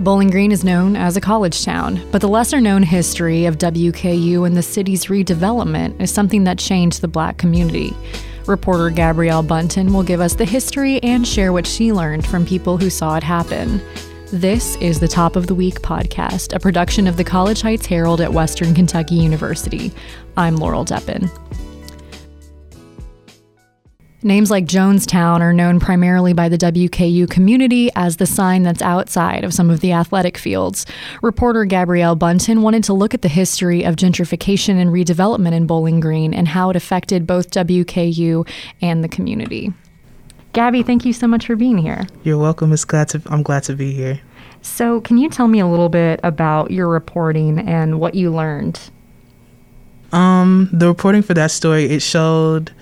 Bowling Green is known as a college town, but the lesser known history of WKU and the city's redevelopment is something that changed the black community. Reporter Gabrielle Bunton will give us the history and share what she learned from people who saw it happen. This is the Top of the Week podcast, a production of the College Heights Herald at Western Kentucky University. I'm Laurel Deppin. Names like Jonestown are known primarily by the WKU community as the sign that's outside of some of the athletic fields. Reporter Gabrielle Bunton wanted to look at the history of gentrification and redevelopment in Bowling Green and how it affected both WKU and the community. Gabby, thank you so much for being here. You're welcome. It's glad to I'm glad to be here. So, can you tell me a little bit about your reporting and what you learned? Um, the reporting for that story it showed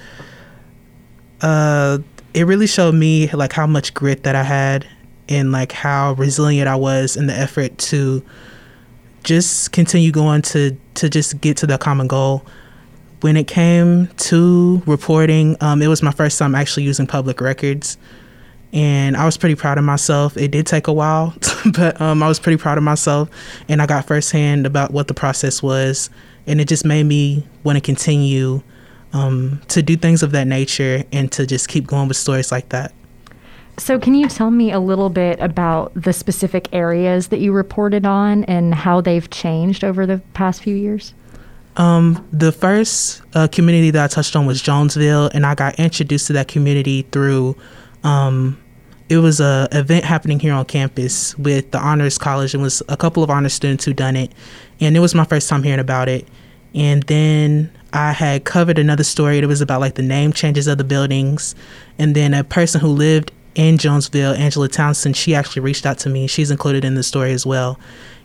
uh, it really showed me like how much grit that I had and like how resilient I was in the effort to just continue going to to just get to the common goal. When it came to reporting, um, it was my first time actually using public records, and I was pretty proud of myself. It did take a while, but um, I was pretty proud of myself, and I got firsthand about what the process was, and it just made me want to continue um, to do things of that nature and to just keep going with stories like that. So, can you tell me a little bit about the specific areas that you reported on and how they've changed over the past few years? Um, the first uh, community that I touched on was Jonesville, and I got introduced to that community through. Um, it was a event happening here on campus with the honors college and was a couple of honors students who done it, and it was my first time hearing about it. And then I had covered another story. It was about like the name changes of the buildings. And then a person who lived in Jonesville, Angela Townsend, she actually reached out to me. She's included in the story as well.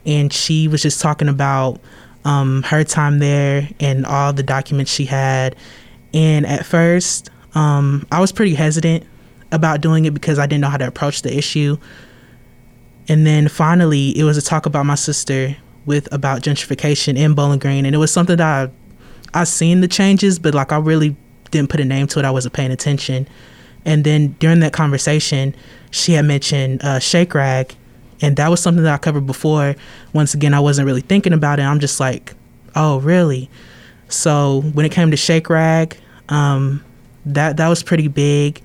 And she was just talking about um, her time there and all the documents she had. And at first, um, I was pretty hesitant about doing it because I didn't know how to approach the issue. And then finally, it was a talk about my sister with about gentrification in Bowling Green, and it was something that I I seen the changes, but like I really didn't put a name to it. I wasn't paying attention. And then during that conversation, she had mentioned uh, Shake Rag, and that was something that I covered before. Once again, I wasn't really thinking about it. I'm just like, oh, really? So when it came to Shake Rag, um, that that was pretty big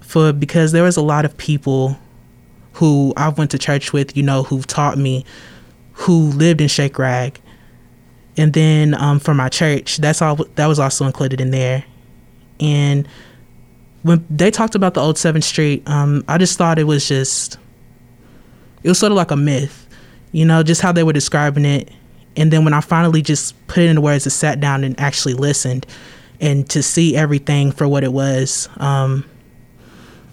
for because there was a lot of people who I went to church with, you know, who've taught me, who lived in Shake Rag, and then um, for my church, that's all that was also included in there. And when they talked about the old Seventh Street, um, I just thought it was just it was sort of like a myth, you know, just how they were describing it. And then when I finally just put it into words and sat down and actually listened, and to see everything for what it was, um,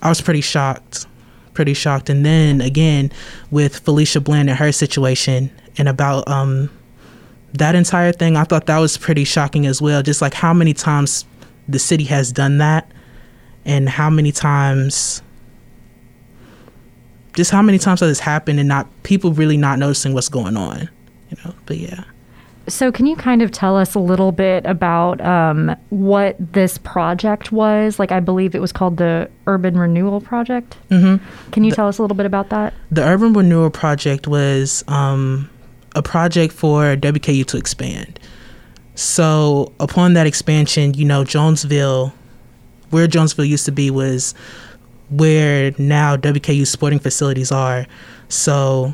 I was pretty shocked, pretty shocked. And then again, with Felicia Bland and her situation, and about um, that entire thing, I thought that was pretty shocking as well. Just like how many times the city has done that, and how many times, just how many times that has happened, and not people really not noticing what's going on, you know. But yeah. So, can you kind of tell us a little bit about um, what this project was? Like, I believe it was called the Urban Renewal Project. Mm-hmm. Can you the, tell us a little bit about that? The Urban Renewal Project was um, a project for WKU to expand. So upon that expansion, you know, Jonesville, where Jonesville used to be, was where now WKU sporting facilities are. So,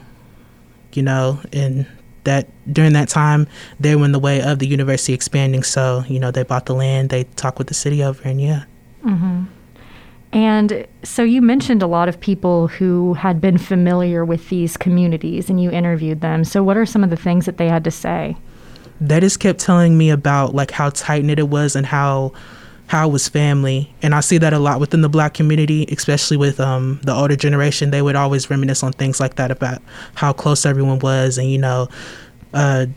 you know, and that during that time they were in the way of the university expanding. So, you know, they bought the land, they talked with the city over, and yeah. Mm-hmm. And so you mentioned a lot of people who had been familiar with these communities and you interviewed them. So what are some of the things that they had to say? They just kept telling me about like how tight knit it was and how how it was family. And I see that a lot within the black community, especially with um, the older generation. They would always reminisce on things like that about how close everyone was and, you know, uh,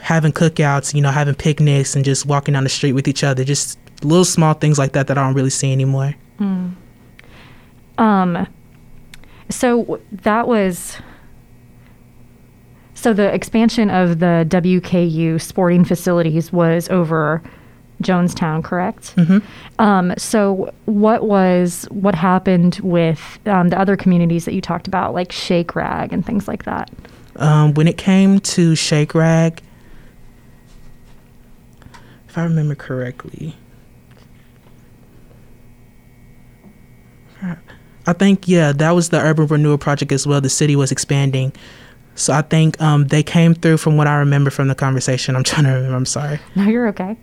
having cookouts, you know, having picnics and just walking down the street with each other. Just little small things like that that I don't really see anymore. Mm. Um, so that was so the expansion of the WKU sporting facilities was over Jonestown, correct? Mm-hmm. Um, so, what was what happened with um, the other communities that you talked about, like Shake Rag and things like that? Um, when it came to Shake Rag, if I remember correctly, I think yeah, that was the urban renewal project as well. The city was expanding, so I think um, they came through from what I remember from the conversation. I'm trying to remember. I'm sorry. No, you're okay.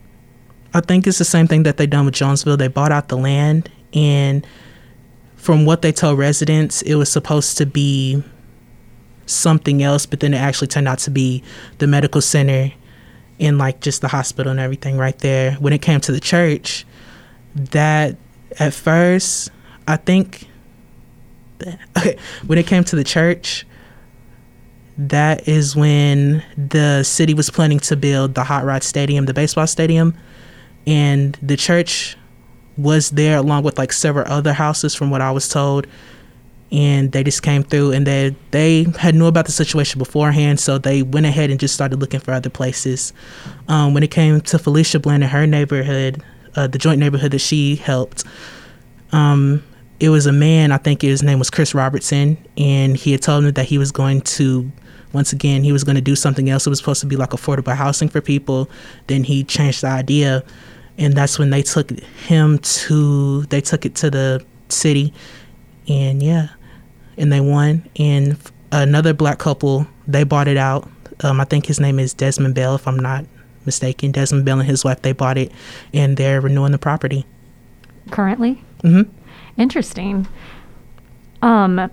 I think it's the same thing that they done with Jonesville. They bought out the land, and from what they tell residents, it was supposed to be something else, but then it actually turned out to be the medical center and like just the hospital and everything right there. When it came to the church, that at first, I think, okay, when it came to the church, that is when the city was planning to build the Hot Rod Stadium, the baseball stadium. And the church was there along with like several other houses from what I was told. And they just came through and they they had knew about the situation beforehand so they went ahead and just started looking for other places. Um, when it came to felicia bland and her neighborhood uh, the joint neighborhood that she helped um, it was a man i think his name was chris robertson and he had told them that he was going to once again he was going to do something else. It was supposed to be like affordable housing for people. Then he changed the idea and that's when they took him to they took it to the city and yeah and they won. And another black couple they bought it out. Um, i think his name is desmond bell if i'm not mistaken. Desmond bell and his wife they bought it and they're renewing the property. Currently? Mm-hmm interesting um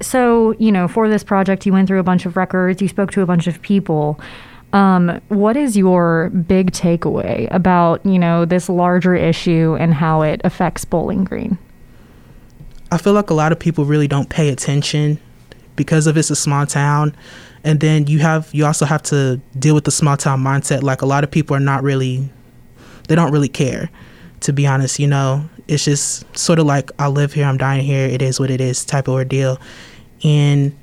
so you know for this project you went through a bunch of records you spoke to a bunch of people um, what is your big takeaway about you know this larger issue and how it affects Bowling Green? I feel like a lot of people really don't pay attention because of it's a small town, and then you have you also have to deal with the small town mindset. Like a lot of people are not really, they don't really care. To be honest, you know, it's just sort of like I live here, I'm dying here. It is what it is type of ordeal, and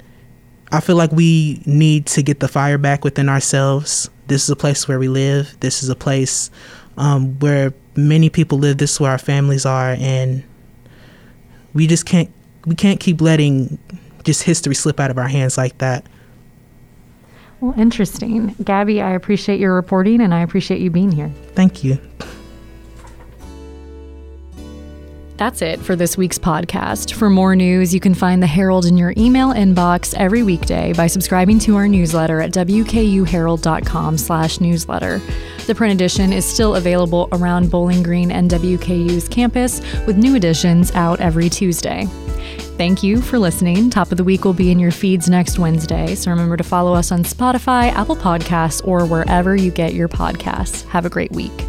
I feel like we need to get the fire back within ourselves. This is a place where we live. This is a place um, where many people live. This is where our families are, and we just can't we can't keep letting just history slip out of our hands like that. Well, interesting, Gabby. I appreciate your reporting, and I appreciate you being here. Thank you. That's it for this week's podcast. For more news, you can find the Herald in your email inbox every weekday by subscribing to our newsletter at wkuherald.com/newsletter. The print edition is still available around Bowling Green and WKU's campus, with new editions out every Tuesday. Thank you for listening. Top of the Week will be in your feeds next Wednesday, so remember to follow us on Spotify, Apple Podcasts, or wherever you get your podcasts. Have a great week.